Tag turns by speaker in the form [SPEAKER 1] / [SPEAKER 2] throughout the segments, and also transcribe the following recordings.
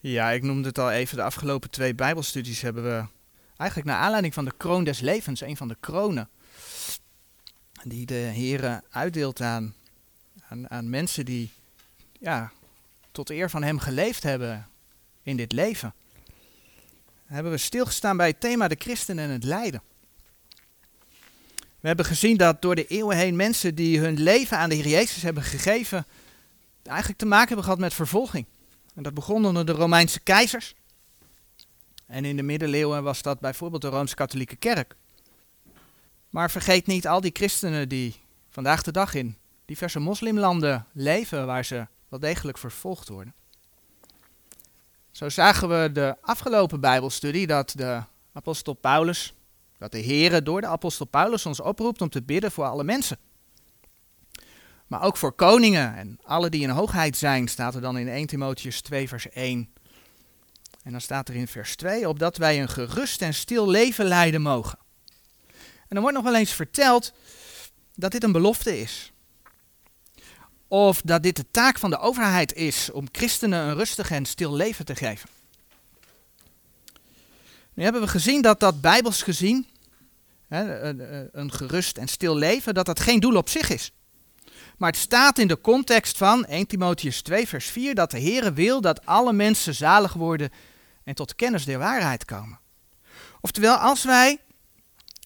[SPEAKER 1] Ja, ik noemde het al even. De afgelopen twee Bijbelstudies hebben we eigenlijk naar aanleiding van de kroon des levens, een van de kronen, die de Heer uitdeelt aan, aan, aan mensen die ja, tot eer van Hem geleefd hebben in dit leven. Hebben we stilgestaan bij het thema de christen en het lijden. We hebben gezien dat door de eeuwen heen mensen die hun leven aan de Heer Jezus hebben gegeven, eigenlijk te maken hebben gehad met vervolging. En dat begon onder de Romeinse keizers. En in de middeleeuwen was dat bijvoorbeeld de Rooms-Katholieke Kerk. Maar vergeet niet al die christenen die vandaag de dag in diverse moslimlanden leven waar ze wel degelijk vervolgd worden. Zo zagen we de afgelopen Bijbelstudie dat de apostel Paulus, dat de Heere door de apostel Paulus ons oproept om te bidden voor alle mensen. Maar ook voor koningen en alle die in hoogheid zijn, staat er dan in 1 Timotheus 2 vers 1. En dan staat er in vers 2, opdat wij een gerust en stil leven leiden mogen. En dan wordt nog wel eens verteld dat dit een belofte is. Of dat dit de taak van de overheid is om christenen een rustig en stil leven te geven. Nu hebben we gezien dat dat bijbels gezien, een gerust en stil leven, dat dat geen doel op zich is. Maar het staat in de context van 1 Timotheus 2 vers 4 dat de Heere wil dat alle mensen zalig worden en tot kennis der waarheid komen. Oftewel, als wij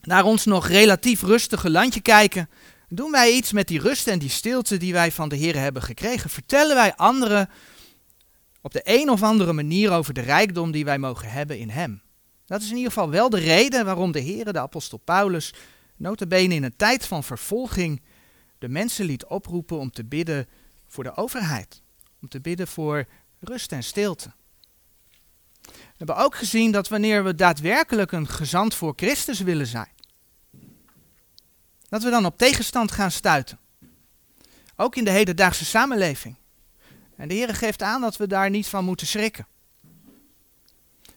[SPEAKER 1] naar ons nog relatief rustige landje kijken, doen wij iets met die rust en die stilte die wij van de Heer hebben gekregen. Vertellen wij anderen op de een of andere manier over de rijkdom die wij mogen hebben in Hem. Dat is in ieder geval wel de reden waarom de Heer, de apostel Paulus, notabene in een tijd van vervolging, de mensen liet oproepen om te bidden voor de overheid. Om te bidden voor rust en stilte. We hebben ook gezien dat wanneer we daadwerkelijk een gezant voor Christus willen zijn, dat we dan op tegenstand gaan stuiten. Ook in de hedendaagse samenleving. En de Heer geeft aan dat we daar niet van moeten schrikken.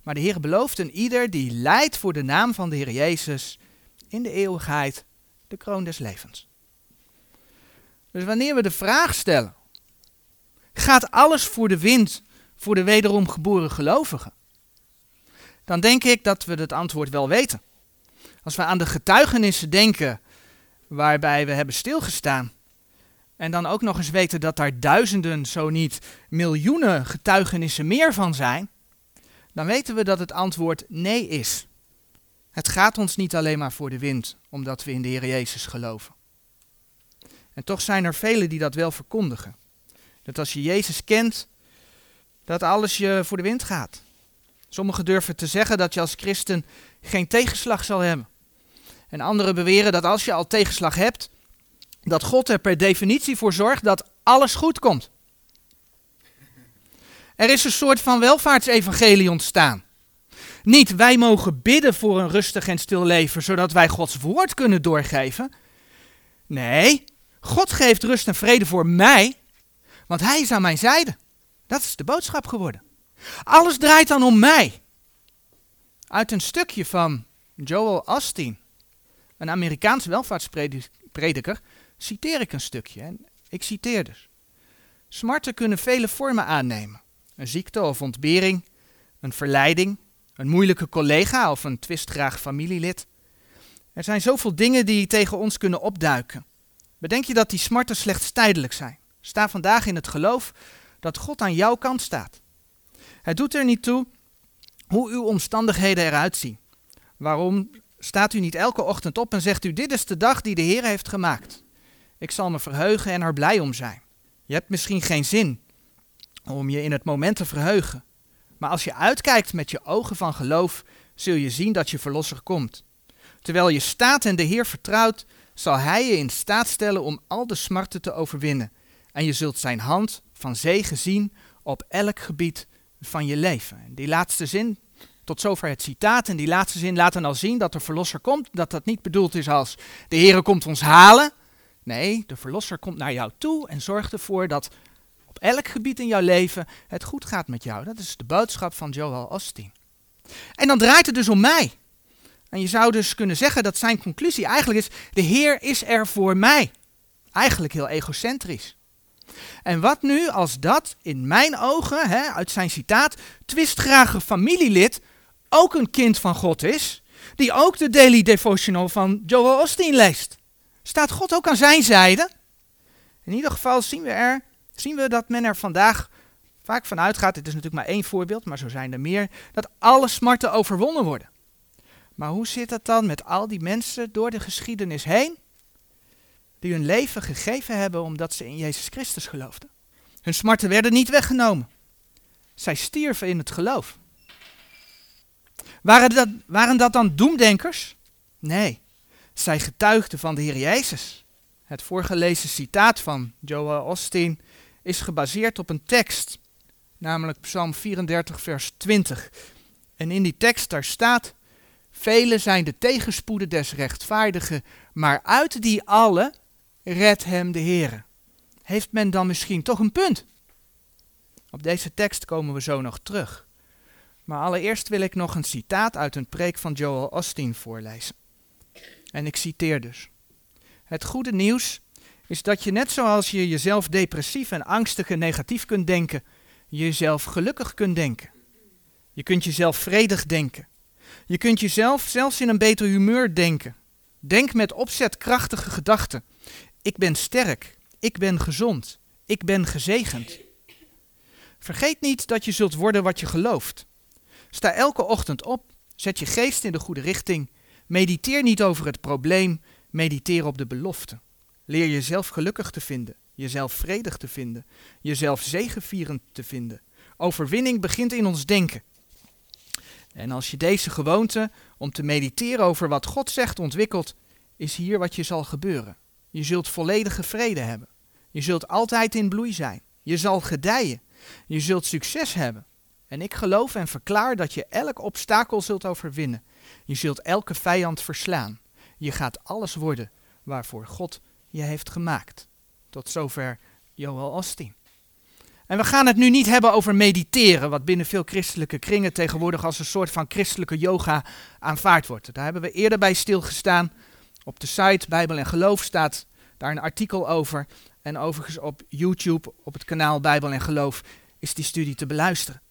[SPEAKER 1] Maar de Heer belooft een ieder die lijdt voor de naam van de Heer Jezus in de eeuwigheid de kroon des levens. Dus wanneer we de vraag stellen, gaat alles voor de wind voor de wederom geboren gelovigen? Dan denk ik dat we het antwoord wel weten. Als we aan de getuigenissen denken waarbij we hebben stilgestaan. En dan ook nog eens weten dat daar duizenden, zo niet miljoenen getuigenissen meer van zijn. Dan weten we dat het antwoord nee is. Het gaat ons niet alleen maar voor de wind, omdat we in de Heer Jezus geloven. En toch zijn er velen die dat wel verkondigen. Dat als je Jezus kent, dat alles je voor de wind gaat. Sommigen durven te zeggen dat je als christen geen tegenslag zal hebben. En anderen beweren dat als je al tegenslag hebt, dat God er per definitie voor zorgt dat alles goed komt. Er is een soort van welvaartsevangelie ontstaan. Niet wij mogen bidden voor een rustig en stil leven, zodat wij Gods woord kunnen doorgeven. Nee, God geeft rust en vrede voor mij, want Hij is aan mijn zijde. Dat is de boodschap geworden. Alles draait dan om mij. Uit een stukje van Joel Austin een Amerikaans welvaartsprediker, citeer ik een stukje. En ik citeer dus. Smarten kunnen vele vormen aannemen. Een ziekte of ontbering, een verleiding, een moeilijke collega of een twistgraag familielid. Er zijn zoveel dingen die tegen ons kunnen opduiken. Bedenk je dat die smarten slechts tijdelijk zijn. Sta vandaag in het geloof dat God aan jouw kant staat. Het doet er niet toe hoe uw omstandigheden eruit zien. Waarom Staat u niet elke ochtend op en zegt u: Dit is de dag die de Heer heeft gemaakt. Ik zal me verheugen en er blij om zijn. Je hebt misschien geen zin om je in het moment te verheugen. Maar als je uitkijkt met je ogen van geloof, zul je zien dat je verlosser komt. Terwijl je staat en de Heer vertrouwt, zal Hij je in staat stellen om al de smarten te overwinnen. En je zult Zijn hand van zegen zien op elk gebied van je leven. En die laatste zin, tot zover het citaat. En die laatste zin laat dan al zien dat de verlosser komt. Dat dat niet bedoeld is als de Heer komt ons halen. Nee, de verlosser komt naar jou toe en zorgt ervoor dat op elk gebied in jouw leven het goed gaat met jou. Dat is de boodschap van Joel Osteen. En dan draait het dus om mij. En je zou dus kunnen zeggen dat zijn conclusie eigenlijk is: de Heer is er voor mij. Eigenlijk heel egocentrisch. En wat nu als dat in mijn ogen, hè, uit zijn citaat, twistgrage familielid ook een kind van God is, die ook de daily devotional van Joel Osteen leest? Staat God ook aan zijn zijde? In ieder geval zien we, er, zien we dat men er vandaag vaak van uitgaat, dit is natuurlijk maar één voorbeeld, maar zo zijn er meer, dat alle smarten overwonnen worden. Maar hoe zit het dan met al die mensen door de geschiedenis heen, die hun leven gegeven hebben omdat ze in Jezus Christus geloofden? Hun smarten werden niet weggenomen. Zij stierven in het geloof. Waren dat, waren dat dan doemdenkers? Nee, zij getuigden van de Heer Jezus. Het voorgelezen citaat van Joel Osteen is gebaseerd op een tekst, namelijk Psalm 34, vers 20. En in die tekst daar staat: Vele zijn de tegenspoeden des rechtvaardigen, maar uit die alle redt hem de Heere. Heeft men dan misschien toch een punt? Op deze tekst komen we zo nog terug. Maar allereerst wil ik nog een citaat uit een preek van Joel Osteen voorlezen. En ik citeer dus. Het goede nieuws is dat je net zoals je jezelf depressief en angstig en negatief kunt denken, jezelf gelukkig kunt denken. Je kunt jezelf vredig denken. Je kunt jezelf zelfs in een beter humeur denken. Denk met opzet krachtige gedachten. Ik ben sterk. Ik ben gezond. Ik ben gezegend. Vergeet niet dat je zult worden wat je gelooft. Sta elke ochtend op. Zet je geest in de goede richting. Mediteer niet over het probleem. Mediteer op de belofte. Leer jezelf gelukkig te vinden. Jezelf vredig te vinden. Jezelf zegevierend te vinden. Overwinning begint in ons denken. En als je deze gewoonte om te mediteren over wat God zegt ontwikkelt, is hier wat je zal gebeuren. Je zult volledige vrede hebben. Je zult altijd in bloei zijn. Je zal gedijen. Je zult succes hebben. En ik geloof en verklaar dat je elk obstakel zult overwinnen. Je zult elke vijand verslaan. Je gaat alles worden waarvoor God je heeft gemaakt. Tot zover Joel Osteen. En we gaan het nu niet hebben over mediteren, wat binnen veel christelijke kringen tegenwoordig als een soort van christelijke yoga aanvaard wordt. Daar hebben we eerder bij stilgestaan. Op de site Bijbel en Geloof staat daar een artikel over. En overigens op YouTube, op het kanaal Bijbel en Geloof, is die studie te beluisteren.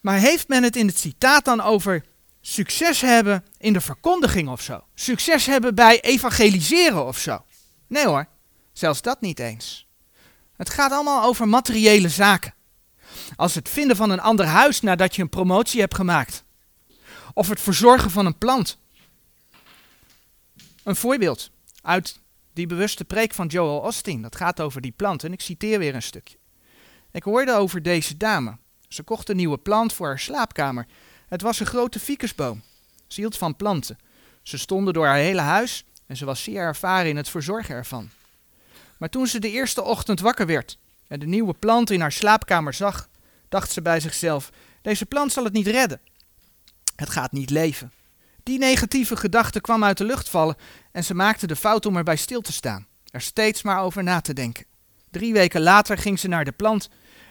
[SPEAKER 1] Maar heeft men het in het citaat dan over succes hebben in de verkondiging of zo? Succes hebben bij evangeliseren of zo? Nee hoor, zelfs dat niet eens. Het gaat allemaal over materiële zaken. Als het vinden van een ander huis nadat je een promotie hebt gemaakt. Of het verzorgen van een plant. Een voorbeeld uit die bewuste preek van Joel Osteen. Dat gaat over die plant en ik citeer weer een stukje. Ik hoorde over deze dame. Ze kocht een nieuwe plant voor haar slaapkamer. Het was een grote ficusboom. Ze hield van planten. Ze stonden door haar hele huis en ze was zeer ervaren in het verzorgen ervan. Maar toen ze de eerste ochtend wakker werd en de nieuwe plant in haar slaapkamer zag, dacht ze bij zichzelf: Deze plant zal het niet redden. Het gaat niet leven. Die negatieve gedachte kwam uit de lucht vallen en ze maakte de fout om erbij stil te staan, er steeds maar over na te denken. Drie weken later ging ze naar de plant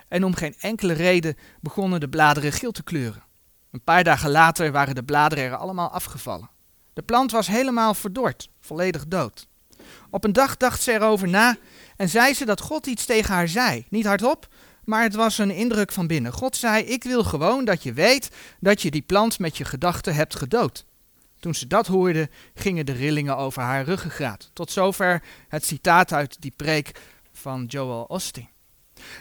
[SPEAKER 1] en om geen enkele reden begonnen de bladeren geel te kleuren. Een paar dagen later waren de bladeren er allemaal afgevallen. De plant was helemaal verdord, volledig dood. Op een dag dacht ze erover na en zei ze dat God iets tegen haar zei. Niet hardop, maar het was een indruk van binnen. God zei: Ik wil gewoon dat je weet dat je die plant met je gedachten hebt gedood. Toen ze dat hoorde, gingen de rillingen over haar ruggengraat. Tot zover het citaat uit die preek van Joel Osteen.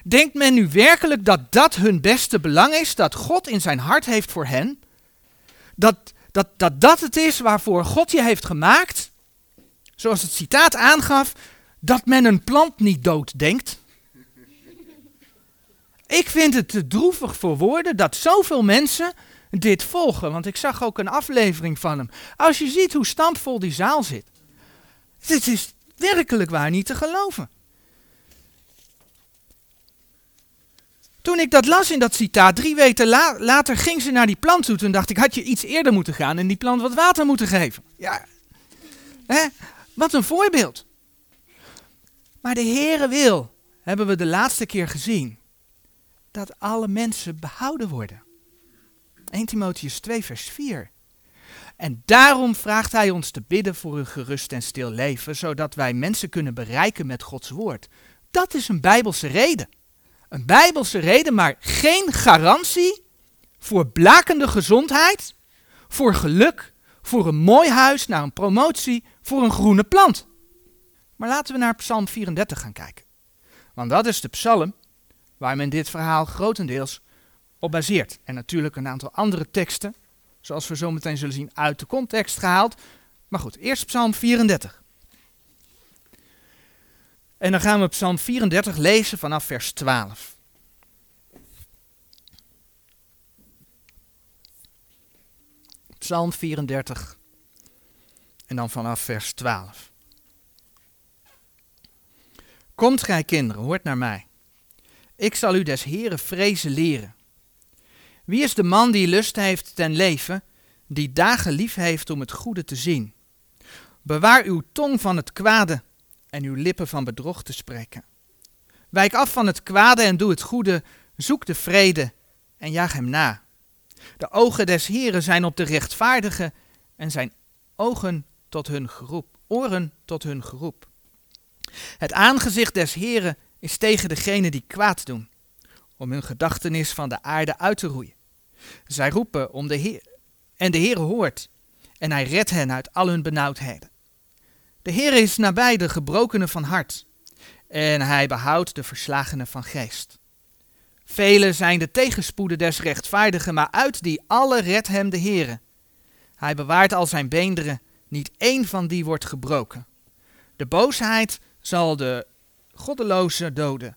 [SPEAKER 1] Denkt men nu werkelijk dat dat hun beste belang is, dat God in zijn hart heeft voor hen? Dat dat, dat dat het is waarvoor God je heeft gemaakt? Zoals het citaat aangaf, dat men een plant niet dood denkt. Ik vind het te droevig voor woorden dat zoveel mensen dit volgen, want ik zag ook een aflevering van hem. Als je ziet hoe stampvol die zaal zit. Dit is werkelijk waar niet te geloven. Toen ik dat las in dat citaat, drie weken later ging ze naar die plant toe. Toen dacht ik, had je iets eerder moeten gaan en die plant wat water moeten geven. Ja, hè? Wat een voorbeeld. Maar de Heere wil, hebben we de laatste keer gezien, dat alle mensen behouden worden. 1 Timotheus 2 vers 4. En daarom vraagt hij ons te bidden voor een gerust en stil leven, zodat wij mensen kunnen bereiken met Gods woord. Dat is een bijbelse reden. Een bijbelse reden, maar geen garantie voor blakende gezondheid, voor geluk, voor een mooi huis, naar een promotie, voor een groene plant. Maar laten we naar Psalm 34 gaan kijken. Want dat is de psalm waar men dit verhaal grotendeels op baseert. En natuurlijk een aantal andere teksten, zoals we zo meteen zullen zien, uit de context gehaald. Maar goed, eerst Psalm 34. En dan gaan we Psalm 34 lezen vanaf vers 12. Psalm 34 en dan vanaf vers 12. Komt gij kinderen, hoort naar mij. Ik zal u des Heren vrezen leren. Wie is de man die lust heeft ten leven, die dagen lief heeft om het goede te zien? Bewaar uw tong van het kwade en uw lippen van bedrog te spreken. Wijk af van het kwade en doe het goede, zoek de vrede en jaag hem na. De ogen des Heren zijn op de rechtvaardigen en zijn ogen tot hun geroep, oren tot hun geroep. Het aangezicht des Heren is tegen degenen die kwaad doen, om hun gedachtenis van de aarde uit te roeien. Zij roepen om de Heer, en de Heer hoort, en hij redt hen uit al hun benauwdheden. De Heer is nabij de gebrokenen van hart, en hij behoudt de verslagenen van geest. Vele zijn de tegenspoeden des rechtvaardigen, maar uit die alle redt hem de Heere. Hij bewaart al zijn beenderen, niet één van die wordt gebroken. De boosheid zal de goddeloze doden,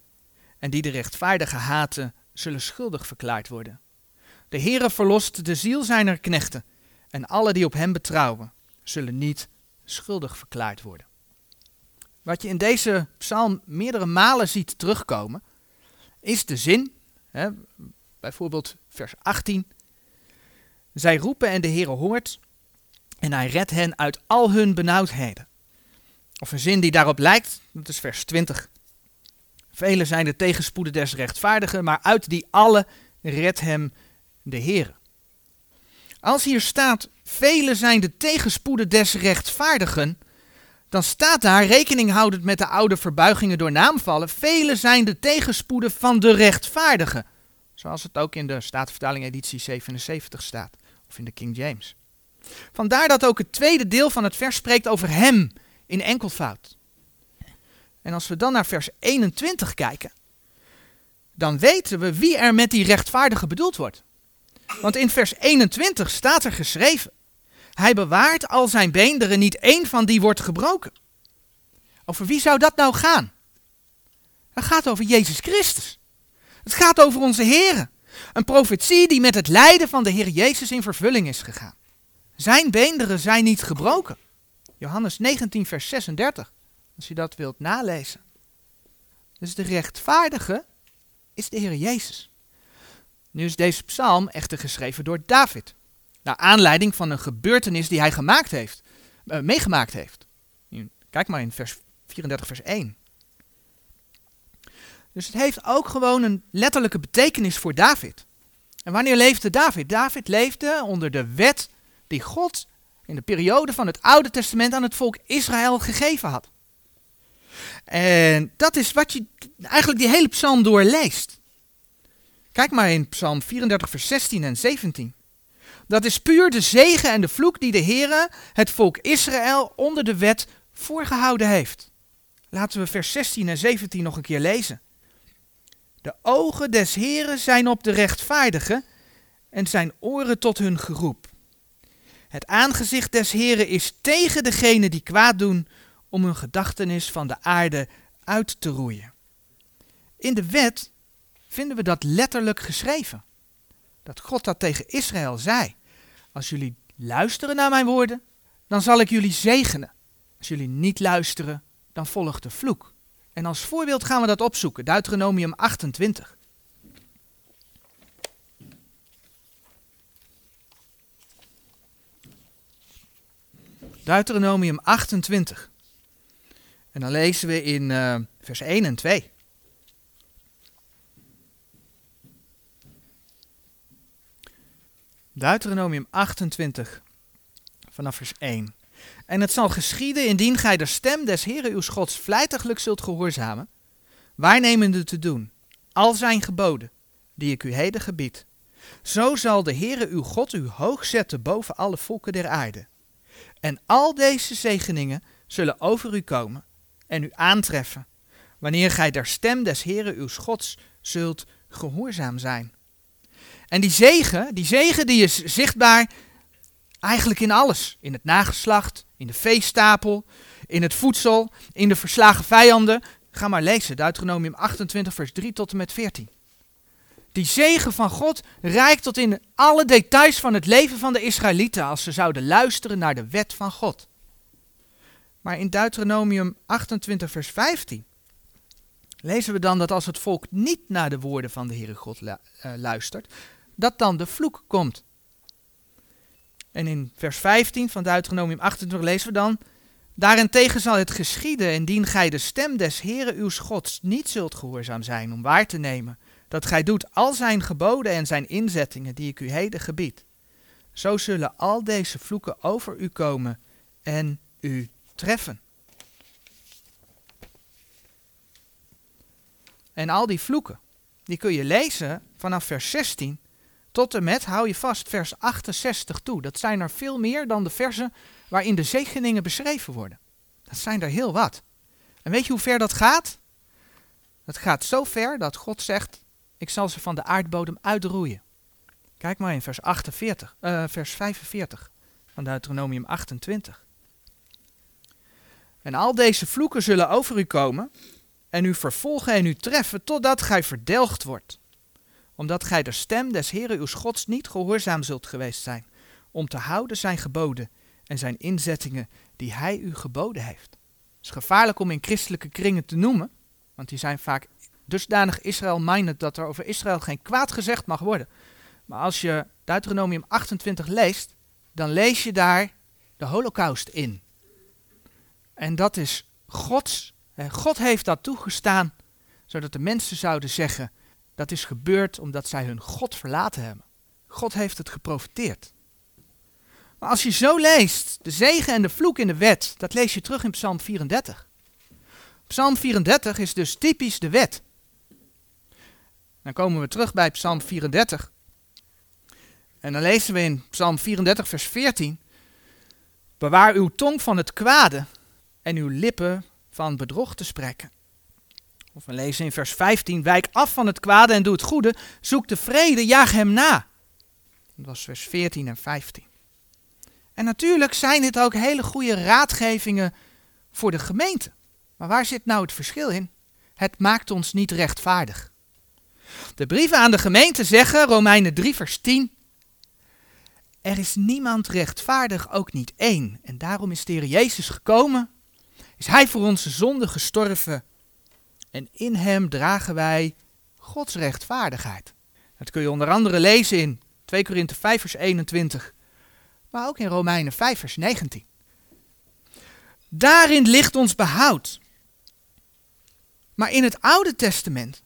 [SPEAKER 1] en die de rechtvaardige haten, zullen schuldig verklaard worden. De Heere verlost de ziel zijner knechten, en alle die op hem betrouwen, zullen niet schuldig verklaard worden. Wat je in deze psalm meerdere malen ziet terugkomen, is de zin, hè, bijvoorbeeld vers 18. Zij roepen en de Heere hoort, en hij redt hen uit al hun benauwdheden. Of een zin die daarop lijkt, dat is vers 20. Vele zijn de tegenspoeden des rechtvaardigen, maar uit die alle redt hem de Heer. Als hier staat, vele zijn de tegenspoeden des rechtvaardigen, dan staat daar, rekening houdend met de oude verbuigingen door naamvallen, vele zijn de tegenspoeden van de rechtvaardigen. Zoals het ook in de Statenvertaling editie 77 staat, of in de King James. Vandaar dat ook het tweede deel van het vers spreekt over hem in enkelvoud. En als we dan naar vers 21 kijken, dan weten we wie er met die rechtvaardige bedoeld wordt. Want in vers 21 staat er geschreven: Hij bewaart al zijn beenderen, niet één van die wordt gebroken. Over wie zou dat nou gaan? Het gaat over Jezus Christus. Het gaat over onze Heer. Een profetie die met het lijden van de Heer Jezus in vervulling is gegaan. Zijn beenderen zijn niet gebroken. Johannes 19, vers 36. Als je dat wilt nalezen. Dus de rechtvaardige is de Heer Jezus. Nu is deze psalm echter geschreven door David. Naar aanleiding van een gebeurtenis die hij gemaakt heeft, uh, meegemaakt heeft. Kijk maar in vers 34, vers 1. Dus het heeft ook gewoon een letterlijke betekenis voor David. En wanneer leefde David? David leefde onder de wet die God in de periode van het Oude Testament aan het volk Israël gegeven had. En dat is wat je eigenlijk die hele psalm doorleest. Kijk maar in psalm 34, vers 16 en 17. Dat is puur de zegen en de vloek die de Heere het volk Israël onder de wet voorgehouden heeft. Laten we vers 16 en 17 nog een keer lezen. De ogen des Heeren zijn op de rechtvaardigen en zijn oren tot hun geroep. Het aangezicht des Heren is tegen degenen die kwaad doen, om hun gedachtenis van de aarde uit te roeien. In de wet vinden we dat letterlijk geschreven. Dat God dat tegen Israël zei. Als jullie luisteren naar mijn woorden, dan zal ik jullie zegenen. Als jullie niet luisteren, dan volgt de vloek. En als voorbeeld gaan we dat opzoeken, Deuteronomium 28. Deuteronomium 28. En dan lezen we in uh, vers 1 en 2. Deuteronomium 28, vanaf vers 1. En het zal geschieden indien gij de stem des Heeren uw Gods vlijtiglijk zult gehoorzamen, waarnemende te doen, al zijn geboden, die ik u heden gebied. Zo zal de Heere uw God u hoog zetten boven alle volken der aarde. En al deze zegeningen zullen over u komen en u aantreffen, wanneer gij der stem des Heere uw Gods zult gehoorzaam zijn. En die zegen, die zegen die is zichtbaar eigenlijk in alles. In het nageslacht, in de veestapel, in het voedsel, in de verslagen vijanden. Ga maar lezen, Deuteronomium 28 vers 3 tot en met 14. Die zegen van God reikt tot in alle details van het leven van de Israëlieten als ze zouden luisteren naar de wet van God. Maar in Deuteronomium 28 vers 15 lezen we dan dat als het volk niet naar de woorden van de Heere God eh, luistert, dat dan de vloek komt. En in vers 15 van Deuteronomium 28 lezen we dan, Daarentegen zal het geschieden, indien gij de stem des Heere uw Gods niet zult gehoorzaam zijn om waar te nemen, dat gij doet al zijn geboden en zijn inzettingen die ik u heden gebied. Zo zullen al deze vloeken over u komen en u treffen. En al die vloeken, die kun je lezen vanaf vers 16 tot en met, hou je vast, vers 68 toe. Dat zijn er veel meer dan de versen waarin de zegeningen beschreven worden. Dat zijn er heel wat. En weet je hoe ver dat gaat? Dat gaat zo ver dat God zegt, ik zal ze van de aardbodem uitroeien. Kijk maar in vers, 48, uh, vers 45 van Deuteronomium 28. En al deze vloeken zullen over u komen en u vervolgen en u treffen totdat gij verdelgd wordt. Omdat gij de stem des Heeren uw Gods niet gehoorzaam zult geweest zijn, om te houden zijn geboden en zijn inzettingen die hij u geboden heeft. Het is gevaarlijk om in christelijke kringen te noemen, want die zijn vaak dusdanig Israël-minded dat er over Israël geen kwaad gezegd mag worden. Maar als je Deuteronomium 28 leest, dan lees je daar de holocaust in. En dat is Gods. God heeft dat toegestaan, zodat de mensen zouden zeggen, dat is gebeurd omdat zij hun God verlaten hebben. God heeft het geprofiteerd. Maar als je zo leest, de zegen en de vloek in de wet, dat lees je terug in Psalm 34. Psalm 34 is dus typisch de wet. Dan komen we terug bij Psalm 34. En dan lezen we in Psalm 34, vers 14. Bewaar uw tong van het kwade en uw lippen van bedrog te spreken. Of we lezen in vers 15, wijk af van het kwade en doe het goede, zoek de vrede, jaag hem na. Dat was vers 14 en 15. En natuurlijk zijn dit ook hele goede raadgevingen voor de gemeente. Maar waar zit nou het verschil in? Het maakt ons niet rechtvaardig. De brieven aan de gemeente zeggen, Romeinen 3, vers 10. Er is niemand rechtvaardig, ook niet één. En daarom is de Heer Jezus gekomen. Is Hij voor onze zonde gestorven. En in Hem dragen wij Gods rechtvaardigheid. Dat kun je onder andere lezen in 2 Korinthe 5, vers 21 maar ook in Romeinen 5, vers 19. Daarin ligt ons behoud. Maar in het Oude Testament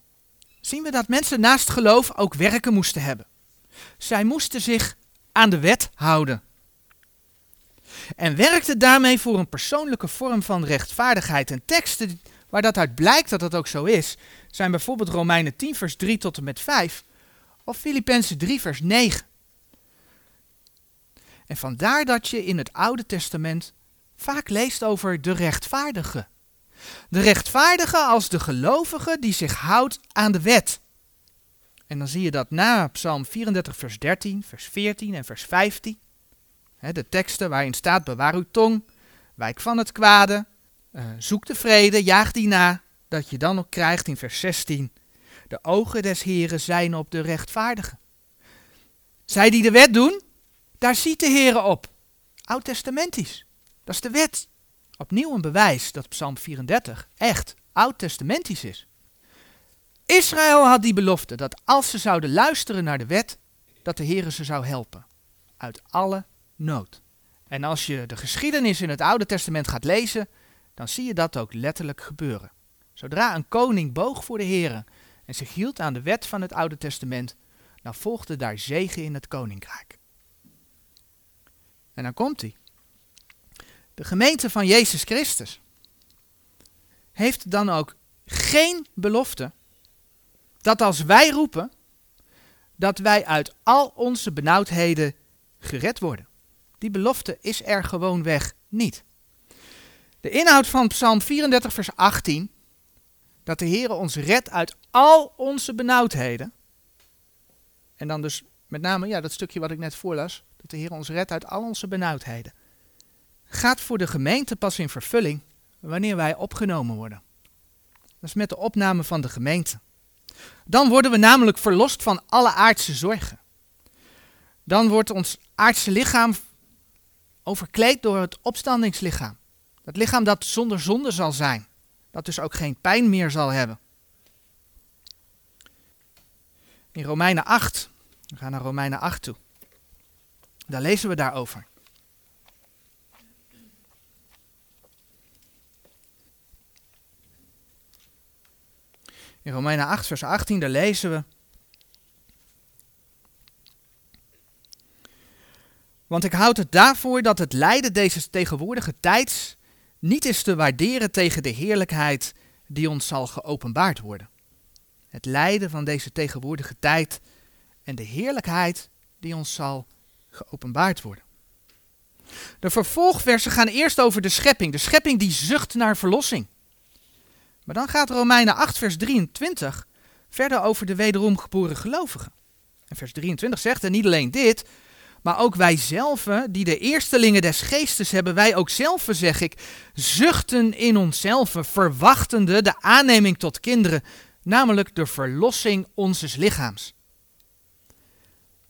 [SPEAKER 1] zien we dat mensen naast geloof ook werken moesten hebben. Zij moesten zich aan de wet houden. En werkten daarmee voor een persoonlijke vorm van rechtvaardigheid. En teksten waar dat uit blijkt dat dat ook zo is, zijn bijvoorbeeld Romeinen 10, vers 3 tot en met 5 of Filippenzen 3, vers 9. En vandaar dat je in het Oude Testament vaak leest over de rechtvaardige. De rechtvaardige als de gelovige die zich houdt aan de wet. En dan zie je dat na Psalm 34, vers 13, vers 14 en vers 15. De teksten waarin staat: bewaar uw tong, wijk van het kwade, uh, zoek de vrede, jaag die na. Dat je dan nog krijgt in vers 16. De ogen des Heren zijn op de rechtvaardigen. Zij die de wet doen, daar ziet de Heer op. Oud-testamentisch. Dat is de wet. Opnieuw een bewijs dat Psalm 34 echt oud-testamentisch is. Israël had die belofte dat als ze zouden luisteren naar de wet, dat de Heer ze zou helpen. Uit alle En als je de geschiedenis in het Oude Testament gaat lezen, dan zie je dat ook letterlijk gebeuren. Zodra een koning boog voor de Heer en zich hield aan de wet van het Oude Testament, dan volgde daar zegen in het koninkrijk. En dan komt hij. De gemeente van Jezus Christus heeft dan ook geen belofte dat als wij roepen, dat wij uit al onze benauwdheden gered worden. Die belofte is er gewoonweg niet. De inhoud van Psalm 34, vers 18, dat de Heer ons redt uit al onze benauwdheden. En dan dus met name ja, dat stukje wat ik net voorlas, dat de Heer ons redt uit al onze benauwdheden. Gaat voor de gemeente pas in vervulling wanneer wij opgenomen worden. Dat is met de opname van de gemeente. Dan worden we namelijk verlost van alle aardse zorgen. Dan wordt ons aardse lichaam overkleed door het opstandingslichaam. Het lichaam dat zonder zonde zal zijn. Dat dus ook geen pijn meer zal hebben. In Romeinen 8, we gaan naar Romeinen 8 toe. Daar lezen we daarover. In Romeinen 8, vers 18, daar lezen we. Want ik houd het daarvoor dat het lijden deze tegenwoordige tijds niet is te waarderen tegen de heerlijkheid die ons zal geopenbaard worden. Het lijden van deze tegenwoordige tijd en de heerlijkheid die ons zal geopenbaard worden. De vervolgversen gaan eerst over de schepping. De schepping die zucht naar verlossing. Maar dan gaat Romeinen 8, vers 23 verder over de wederom geboren gelovigen. En vers 23 zegt, en niet alleen dit, maar ook wij zelf, die de eerstelingen des geestes hebben, wij ook zelf, zeg ik, zuchten in onszelf, verwachtende de aanneming tot kinderen, namelijk de verlossing onzes lichaams.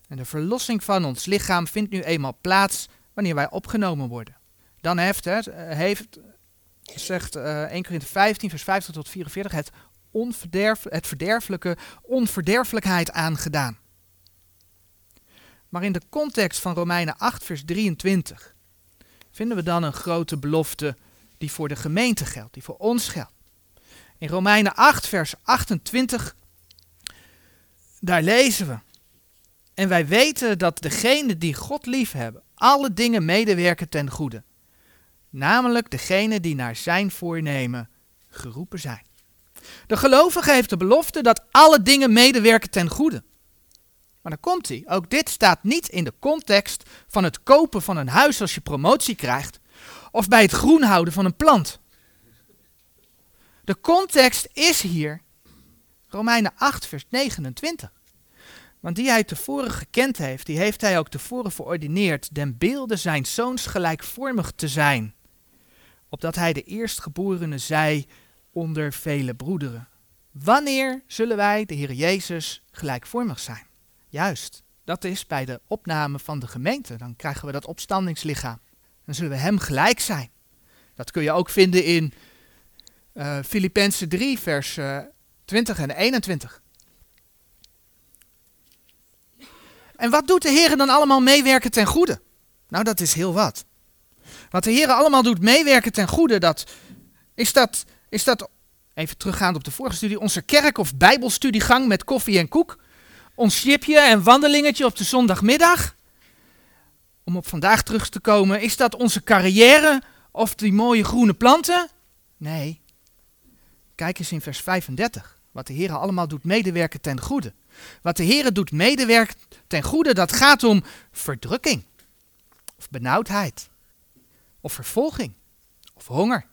[SPEAKER 1] En de verlossing van ons lichaam vindt nu eenmaal plaats wanneer wij opgenomen worden. Dan heeft, het, heeft zegt uh, 1 Korinthe 15, vers 50 tot 44, het, onverderf, het verderfelijke onverderfelijkheid aangedaan. Maar in de context van Romeinen 8, vers 23 vinden we dan een grote belofte die voor de gemeente geldt, die voor ons geldt. In Romeinen 8, vers 28, daar lezen we. En wij weten dat degenen die God liefhebben, alle dingen medewerken ten goede. Namelijk degenen die naar zijn voornemen geroepen zijn. De gelovige heeft de belofte dat alle dingen medewerken ten goede. Maar dan komt hij. Ook dit staat niet in de context van het kopen van een huis als je promotie krijgt. Of bij het groen houden van een plant. De context is hier Romeinen 8, vers 29. Want die hij tevoren gekend heeft, die heeft hij ook tevoren verordineerd, den beelde zijn zoons gelijkvormig te zijn. Opdat hij de eerstgeborene zij onder vele broederen. Wanneer zullen wij de Heer Jezus gelijkvormig zijn? Juist, dat is bij de opname van de gemeente. Dan krijgen we dat opstandingslichaam. Dan zullen we hem gelijk zijn. Dat kun je ook vinden in uh, Filippenzen 3, vers uh, eh, 20 en 21. En wat doet de Heer dan allemaal meewerken ten goede? Nou, dat is heel wat. Wat de Heer allemaal doet meewerken ten goede, dat, is, dat, is dat, even teruggaand op de vorige studie, onze kerk- of bijbelstudiegang met koffie en koek ons chipje en wandelingetje op de zondagmiddag. Om op vandaag terug te komen, is dat onze carrière of die mooie groene planten? Nee. Kijk eens in vers 35. Wat de Heer allemaal doet medewerken ten goede. Wat de Heer doet medewerken ten goede, dat gaat om verdrukking. Of benauwdheid. Of vervolging. Of honger.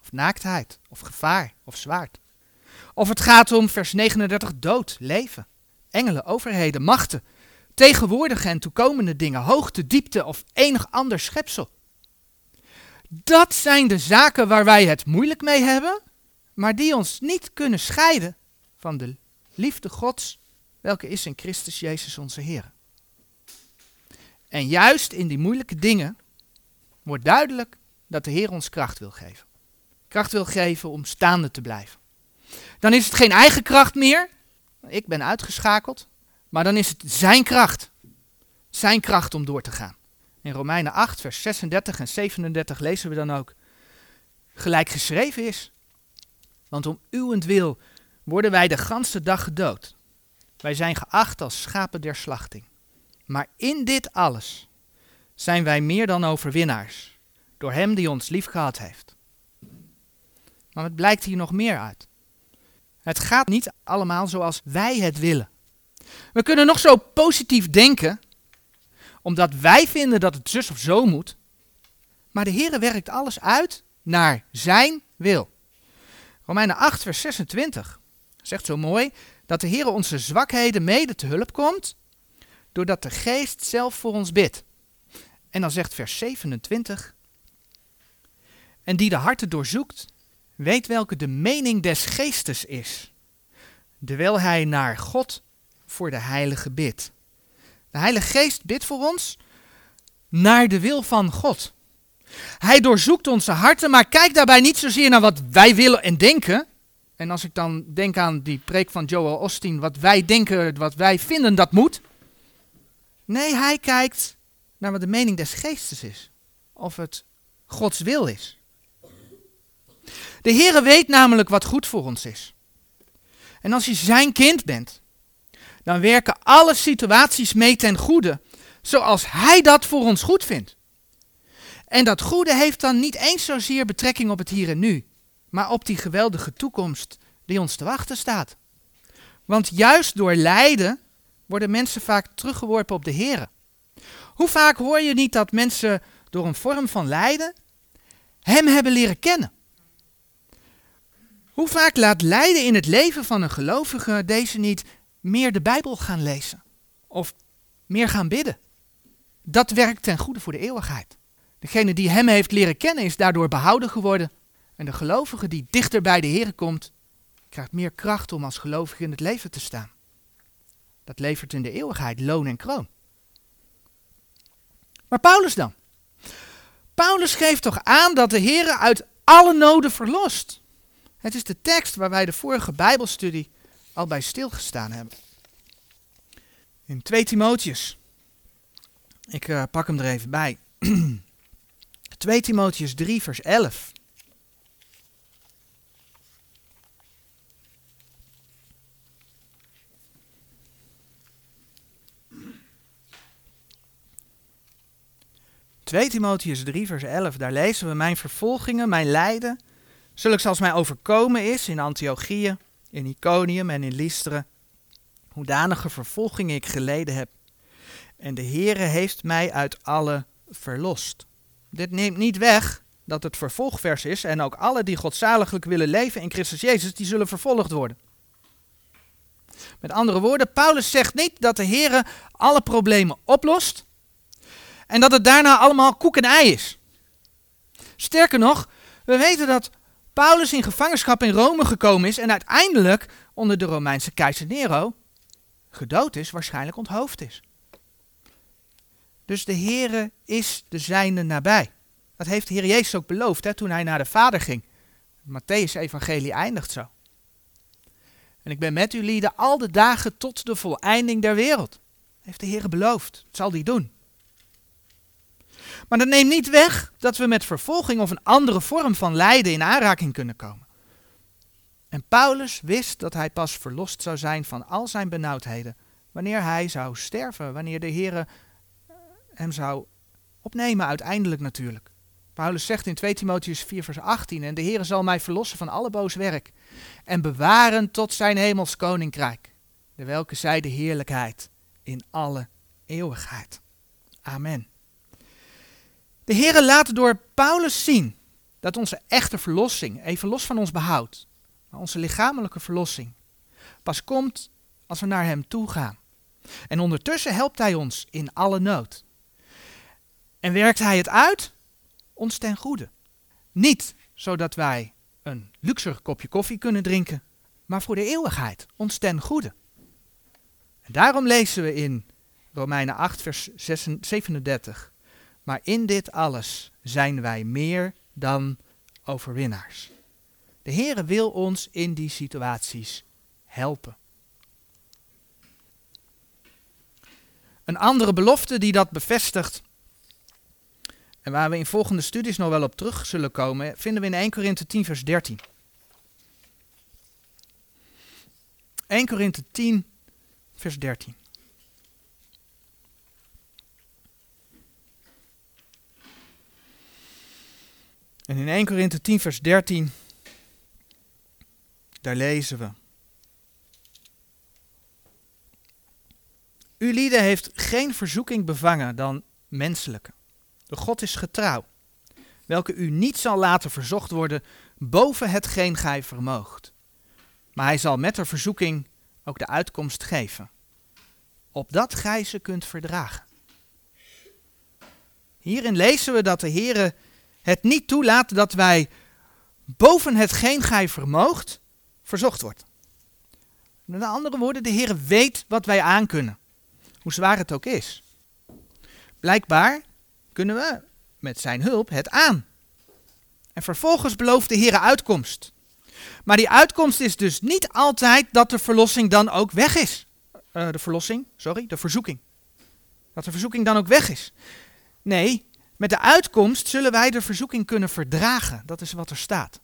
[SPEAKER 1] Of naaktheid. Of gevaar. Of zwaard. Of het gaat om vers 39, dood, leven engelen, overheden, machten, tegenwoordige en toekomende dingen, hoogte, diepte of enig ander schepsel. Dat zijn de zaken waar wij het moeilijk mee hebben, maar die ons niet kunnen scheiden van de liefde Gods, welke is in Christus Jezus onze Heer. En juist in die moeilijke dingen wordt duidelijk dat de Heer ons kracht wil geven. Kracht wil geven om staande te blijven. Dan is het geen eigen kracht meer, ik ben uitgeschakeld, maar dan is het zijn kracht. Zijn kracht om door te gaan. In Romeinen 8, vers 36 en 37 lezen we dan ook. Gelijk geschreven is. Want om uwentwil worden wij de ganse dag gedood. Wij zijn geacht als schapen der slachting. Maar in dit alles zijn wij meer dan overwinnaars. Door hem die ons lief gehad heeft. Maar het blijkt hier nog meer uit. Het gaat niet allemaal zoals wij het willen. We kunnen nog zo positief denken, omdat wij vinden dat het zus of zo moet. Maar de Heer werkt alles uit naar zijn wil. Romeinen 8, vers 26 zegt zo mooi dat de Heer onze zwakheden mede te hulp komt, doordat de Geest zelf voor ons bidt. En dan zegt vers 27, en die de harten doorzoekt, weet welke de mening des Geestes is, terwijl hij naar God voor de Heilige bidt. De Heilige Geest bidt voor ons naar de wil van God. Hij doorzoekt onze harten, maar kijkt daarbij niet zozeer naar wat wij willen en denken. En als ik dan denk aan die preek van Joel Osteen, wat wij denken, wat wij vinden dat moet. Nee, hij kijkt naar wat de mening des geestes is. Of het Gods wil is. De Heere weet namelijk wat goed voor ons is. En als je zijn kind bent, dan werken alle situaties mee ten goede, zoals hij dat voor ons goed vindt. En dat goede heeft dan niet eens zozeer betrekking op het hier en nu, maar op die geweldige toekomst die ons te wachten staat. Want juist door lijden worden mensen vaak teruggeworpen op de Here. Hoe vaak hoor je niet dat mensen door een vorm van lijden Hem hebben leren kennen? Hoe vaak laat lijden in het leven van een gelovige deze niet meer de Bijbel gaan lezen? Of meer gaan bidden? Dat werkt ten goede voor de eeuwigheid. Degene die hem heeft leren kennen is daardoor behouden geworden. En de gelovige die dichter bij de Heer komt, krijgt meer kracht om als gelovige in het leven te staan. Dat levert in de eeuwigheid loon en kroon. Maar Paulus dan? Paulus geeft toch aan dat de Heer uit alle noden verlost. Het is de tekst waar wij de vorige Bijbelstudie al bij stilgestaan hebben. In 2 Timotheus. Ik uh, pak hem er even bij. 2 Timotheus 3, vers 11. ...2 Timotheus 3 vers 11, daar lezen we... ...mijn vervolgingen, mijn lijden... ...zulks als mij overkomen is in Antiochië... ...in Iconium en in Lystra... ...hoedanige vervolgingen ik geleden heb... ...en de Heere heeft mij uit alle verlost. Dit neemt niet weg dat het vervolgvers is en ook alle die godzaliglijk willen leven in Christus Jezus, die zullen vervolgd worden. Met andere woorden, Paulus zegt niet dat de Heer alle problemen oplost en dat het daarna allemaal koek en ei is. Sterker nog, we weten dat Paulus in gevangenschap in Rome gekomen is en uiteindelijk onder de Romeinse keizer Nero gedood is, waarschijnlijk onthoofd is. Dus de Heere is de zijne nabij. Dat heeft de Heer Jezus ook beloofd hè, toen hij naar de Vader ging. Matthäus evangelie eindigt zo. En ik ben met u lieden al de dagen tot de voleinding der wereld. Heeft de Heer beloofd. Dat zal hij doen. Maar dat neemt niet weg dat we met vervolging of een andere vorm van lijden in aanraking kunnen komen. En Paulus wist dat hij pas verlost zou zijn van al zijn benauwdheden wanneer hij zou sterven, wanneer de Heer hem zou opnemen uiteindelijk natuurlijk. Paulus zegt in 2 Timotheus 4 vers 18, en de Heer zal mij verlossen van alle boos werk en bewaren tot zijn hemels koninkrijk, de welke zij de heerlijkheid in alle eeuwigheid. Amen. De Heer laat door Paulus zien dat onze echte verlossing, even los van ons behoud, onze lichamelijke verlossing, pas komt als we naar Hem toe gaan. En ondertussen helpt Hij ons in alle nood. En werkt hij het uit? Ons ten goede. Niet zodat wij een luxer kopje koffie kunnen drinken, maar voor de eeuwigheid, ons ten goede. En daarom lezen we in Romeinen 8, vers 37. Maar in dit alles zijn wij meer dan overwinnaars. De Heere wil ons in die situaties helpen. Een andere belofte die dat bevestigt en waar we in volgende studies nog wel op terug zullen komen, vinden we in 1 Korinthe 10, vers 13. 1 Korinthe 10, vers 13. En in 1 Korinthe 10, vers 13, daar lezen we. U lieden heeft geen verzoeking bevangen dan menselijke. De God is getrouw, welke u niet zal laten verzocht worden boven hetgeen gij vermoogt. Maar hij zal met de verzoeking ook de uitkomst geven, opdat gij ze kunt verdragen. Hierin lezen we dat de Heere het niet toelaat dat wij boven hetgeen gij vermoogt verzocht wordt. Met andere woorden, de Heere weet wat wij aankunnen, hoe zwaar het ook is. Blijkbaar kunnen we met zijn hulp het aan. En vervolgens belooft de Heere uitkomst. Maar die uitkomst is dus niet altijd dat de verlossing dan ook weg is. Uh, de verlossing, sorry, de verzoeking. Dat de verzoeking dan ook weg is. Nee, met de uitkomst zullen wij de verzoeking kunnen verdragen. Dat is wat er staat.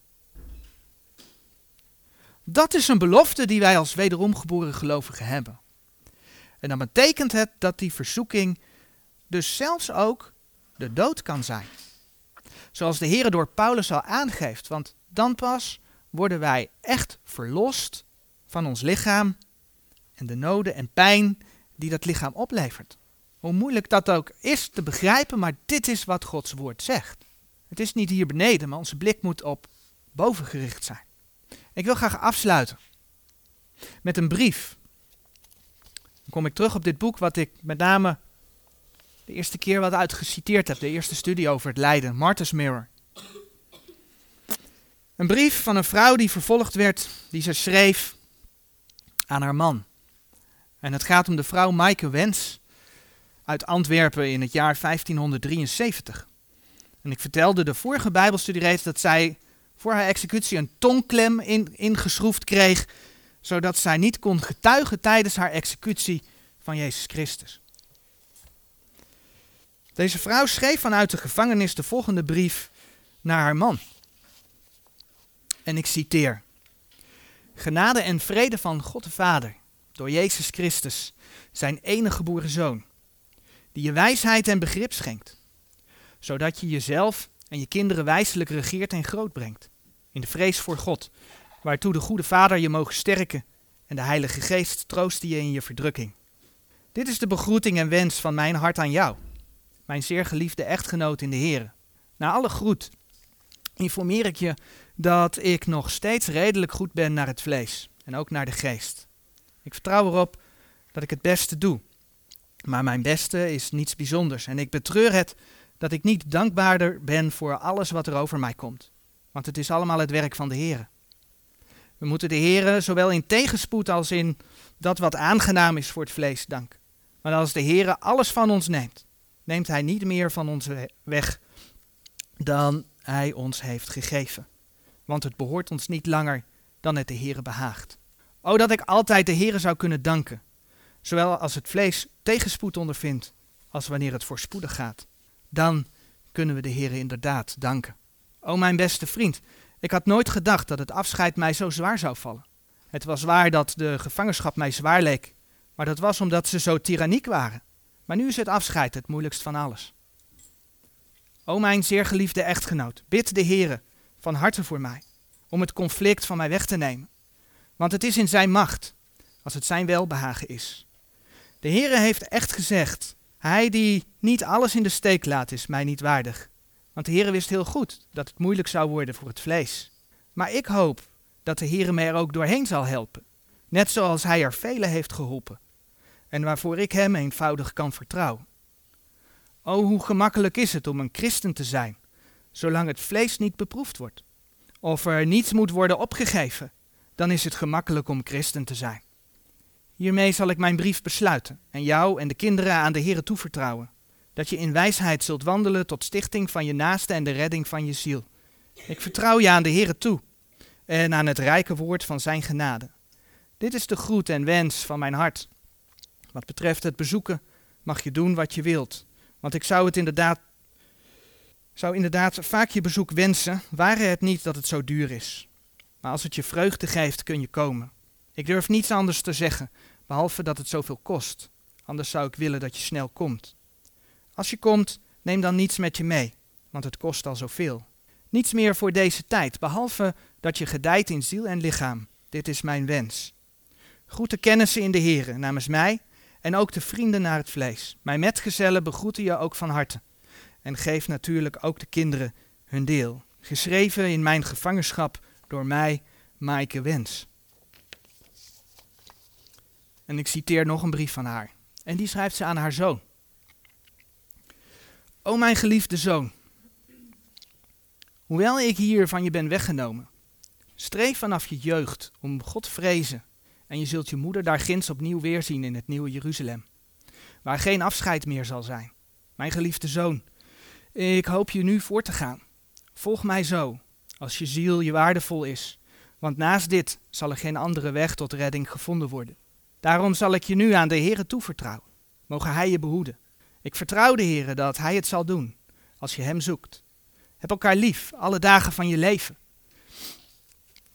[SPEAKER 1] Dat is een belofte die wij als wederom geboren gelovigen hebben. En dan betekent het dat die verzoeking dus zelfs ook de dood kan zijn. Zoals de Heer door Paulus al aangeeft, want dan pas worden wij echt verlost van ons lichaam en de noden en pijn die dat lichaam oplevert. Hoe moeilijk dat ook is te begrijpen, maar dit is wat Gods woord zegt. Het is niet hier beneden, maar onze blik moet op boven gericht zijn. Ik wil graag afsluiten met een brief. Dan kom ik terug op dit boek wat ik met name de eerste keer wat uitgeciteerd heb, de eerste studie over het lijden, Martha's Mirror. Een brief van een vrouw die vervolgd werd, die ze schreef aan haar man. En het gaat om de vrouw Maaike Wens uit Antwerpen in het jaar 1573. En ik vertelde de vorige Bijbelstudie dat zij voor haar executie een tongklem in, ingeschroefd kreeg, zodat zij niet kon getuigen tijdens haar executie van Jezus Christus. Deze vrouw schreef vanuit de gevangenis de volgende brief naar haar man. En ik citeer: Genade en vrede van God de Vader, door Jezus Christus, zijn enige geboren zoon, die je wijsheid en begrip schenkt, zodat je jezelf en je kinderen wijselijk regeert en groot brengt, in de vrees voor God, waartoe de goede Vader je mogen sterken en de Heilige Geest troosten je in je verdrukking. Dit is de begroeting en wens van mijn hart aan jou, mijn zeer geliefde echtgenoot in de Heer. Na alle groet informeer ik je dat ik nog steeds redelijk goed ben naar het vlees en ook naar de geest. Ik vertrouw erop dat ik het beste doe. Maar mijn beste is niets bijzonders en ik betreur het dat ik niet dankbaarder ben voor alles wat er over mij komt. Want het is allemaal het werk van de Heer. We moeten de Heer zowel in tegenspoed als in dat wat aangenaam is voor het vlees danken. Maar als de Heer alles van ons neemt, neemt Hij niet meer van ons weg dan Hij ons heeft gegeven want het behoort ons niet langer dan het de Heere behaagt. O dat ik altijd de Heere zou kunnen danken, zowel als het vlees tegenspoed ondervindt, als wanneer het voorspoedig gaat. Dan kunnen we de Heere inderdaad danken. O mijn beste vriend, ik had nooit gedacht dat het afscheid mij zo zwaar zou vallen. Het was waar dat de gevangenschap mij zwaar leek, maar dat was omdat ze zo tyranniek waren. Maar nu is het afscheid het moeilijkst van alles. O mijn zeer geliefde echtgenoot, bid de Heere van harte voor mij, om het conflict van mij weg te nemen. Want het is in zijn macht, als het zijn welbehagen is. De Heere heeft echt gezegd, hij die niet alles in de steek laat, is mij niet waardig. Want de Heere wist heel goed dat het moeilijk zou worden voor het vlees. Maar ik hoop dat de Heere mij er ook doorheen zal helpen, net zoals hij er velen heeft geholpen, en waarvoor ik hem eenvoudig kan vertrouwen. O, hoe gemakkelijk is het om een christen te zijn, zolang het vlees niet beproefd wordt. Of er niets moet worden opgegeven, dan is het gemakkelijk om christen te zijn. Hiermee zal ik mijn brief besluiten en jou en de kinderen aan de Heere toevertrouwen, dat je in wijsheid zult wandelen tot stichting van je naaste en de redding van je ziel. Ik vertrouw je aan de Heere toe en aan het rijke woord van zijn genade. Dit is de groet en wens van mijn hart. Wat betreft het bezoeken mag je doen wat je wilt, want ik zou het inderdaad zou inderdaad vaak je bezoek wensen, ware het niet dat het zo duur is. Maar als het je vreugde geeft, kun je komen. Ik durf niets anders te zeggen, behalve dat het zoveel kost. Anders zou ik willen dat je snel komt. Als je komt, neem dan niets met je mee, want het kost al zoveel. Niets meer voor deze tijd, behalve dat je gedijt in ziel en lichaam. Dit is mijn wens. Groete kennissen in de Here namens mij en ook de vrienden naar het vlees. Mijn metgezellen begroeten je ook van harte. En geef natuurlijk ook de kinderen hun deel. Geschreven in mijn gevangenschap door mij, Maaike Wens. En ik citeer nog een brief van haar. En die schrijft ze aan haar zoon. O mijn geliefde zoon, hoewel ik hier van je ben weggenomen, streef vanaf je jeugd om God vrezen en je zult je moeder daar ginds opnieuw weerzien in het nieuwe Jeruzalem, waar geen afscheid meer zal zijn. Mijn geliefde zoon, ik hoop je nu voor te gaan. Volg mij zo, als je ziel je waardevol is, want naast dit zal er geen andere weg tot redding gevonden worden. Daarom zal ik je nu aan de Heere toevertrouwen. Mogen Hij je behoeden. Ik vertrouw de Heere dat Hij het zal doen, als je Hem zoekt. Heb elkaar lief, alle dagen van je leven.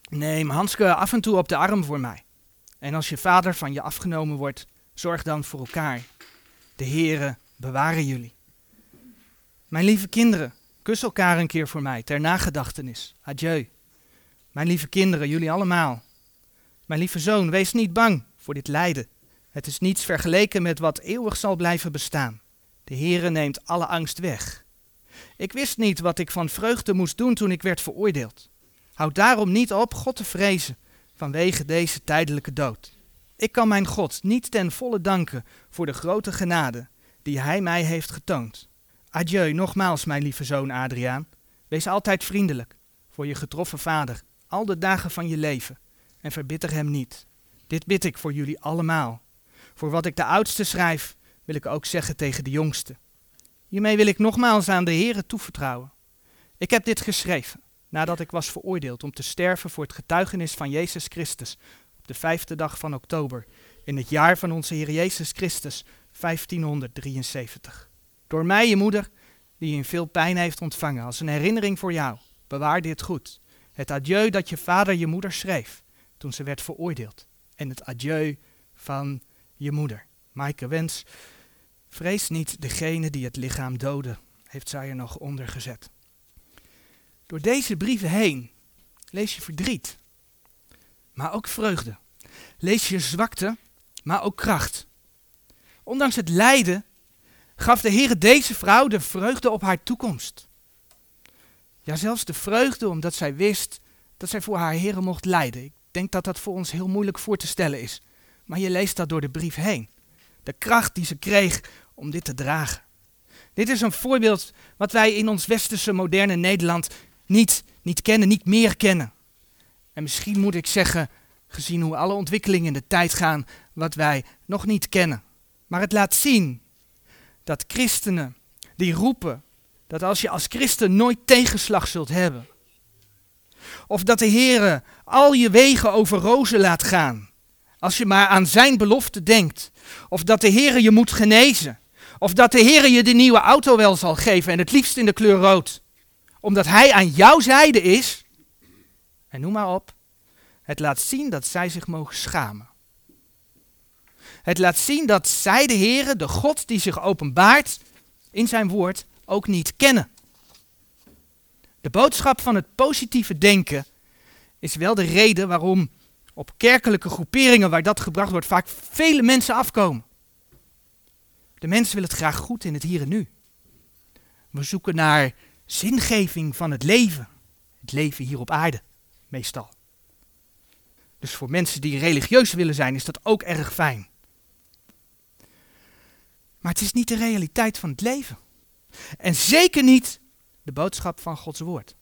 [SPEAKER 1] Neem Hanske af en toe op de arm voor mij. En als je vader van je afgenomen wordt, zorg dan voor elkaar. De Heere bewaren jullie. Mijn lieve kinderen, kus elkaar een keer voor mij, ter nagedachtenis. Adieu. Mijn lieve kinderen, jullie allemaal. Mijn lieve zoon, wees niet bang voor dit lijden. Het is niets vergeleken met wat eeuwig zal blijven bestaan. De Heere neemt alle angst weg. Ik wist niet wat ik van vreugde moest doen toen ik werd veroordeeld. Houd daarom niet op God te vrezen vanwege deze tijdelijke dood. Ik kan mijn God niet ten volle danken voor de grote genade die Hij mij heeft getoond. Adieu nogmaals, mijn lieve zoon Adriaan. Wees altijd vriendelijk voor je getroffen vader, al de dagen van je leven, en verbitter hem niet. Dit bid ik voor jullie allemaal. Voor wat ik de oudste schrijf, wil ik ook zeggen tegen de jongste. Hiermee wil ik nogmaals aan de Heere toevertrouwen. Ik heb dit geschreven nadat ik was veroordeeld om te sterven voor het getuigenis van Jezus Christus op de vijfde dag van oktober in het jaar van onze Heer Jezus Christus 1573. Door mij, je moeder, die je in veel pijn heeft ontvangen, als een herinnering voor jou, bewaar dit goed. Het adieu dat je vader je moeder schreef toen ze werd veroordeeld. En het adieu van je moeder. Maaike Wens, vrees niet degene die het lichaam doden, heeft zij er nog onder gezet. Door deze brieven heen lees je verdriet, maar ook vreugde. Lees je zwakte, maar ook kracht. Ondanks het lijden gaf de Heer deze vrouw de vreugde op haar toekomst. Ja, zelfs de vreugde omdat zij wist dat zij voor haar Heer mocht lijden. Ik denk dat dat voor ons heel moeilijk voor te stellen is. Maar je leest dat door de brief heen. De kracht die ze kreeg om dit te dragen. Dit is een voorbeeld wat wij in ons westerse moderne Nederland niet, niet kennen, niet meer kennen. En misschien moet ik zeggen, gezien hoe alle ontwikkelingen in de tijd gaan, wat wij nog niet kennen. Maar het laat zien dat christenen die roepen dat als je als christen nooit tegenslag zult hebben, of dat de Heere al je wegen over rozen laat gaan, als je maar aan zijn belofte denkt, of dat de Heere je moet genezen, of dat de Heere je de nieuwe auto wel zal geven en het liefst in de kleur rood omdat hij aan jouw zijde is. En noem maar op. Het laat zien dat zij zich mogen schamen. Het laat zien dat zij de Heere, de God die zich openbaart in zijn woord, ook niet kennen. De boodschap van het positieve denken is wel de reden waarom op kerkelijke groeperingen waar dat gebracht wordt vaak vele mensen afkomen. De mensen willen het graag goed in het hier en nu. We zoeken naar zingeving van het leven. Het leven hier op aarde, meestal. Dus voor mensen die religieus willen zijn, is dat ook erg fijn. Maar het is niet de realiteit van het leven. En zeker niet de boodschap van Gods woord.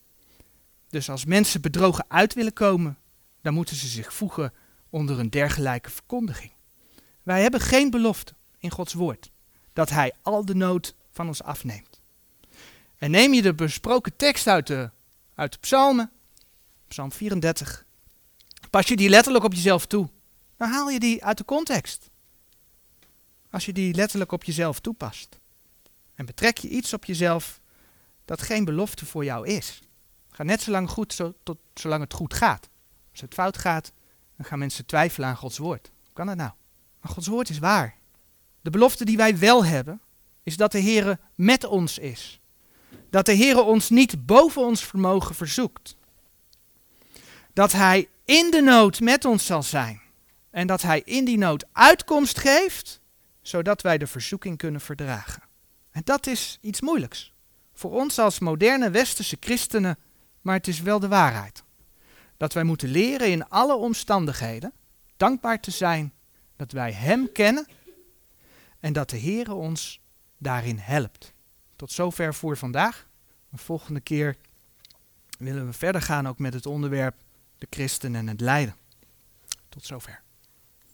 [SPEAKER 1] Dus als mensen bedrogen uit willen komen, dan moeten ze zich voegen onder een dergelijke verkondiging. Wij hebben geen belofte in Gods woord dat Hij al de nood van ons afneemt. En neem je de besproken tekst uit de, uit de psalmen, psalm 34, pas je die letterlijk op jezelf toe, dan haal je die uit de context. Als je die letterlijk op jezelf toepast. En betrek je iets op jezelf dat geen belofte voor jou is. Ga net zo lang goed zo, tot zolang het goed gaat. Als het fout gaat, dan gaan mensen twijfelen aan Gods woord. Hoe kan dat nou? Maar Gods woord is waar. De belofte die wij wel hebben, is dat de Heer met ons is dat de Heer ons niet boven ons vermogen verzoekt. Dat Hij in de nood met ons zal zijn. En dat Hij in die nood uitkomst geeft, zodat wij de verzoeking kunnen verdragen. En dat is iets moeilijks. Voor ons als moderne westerse christenen, maar het is wel de waarheid. Dat wij moeten leren in alle omstandigheden dankbaar te zijn dat wij Hem kennen en dat de Heer ons daarin helpt. Tot zover voor vandaag. De volgende keer willen we verder gaan ook met het onderwerp de christen en het lijden. Tot zover.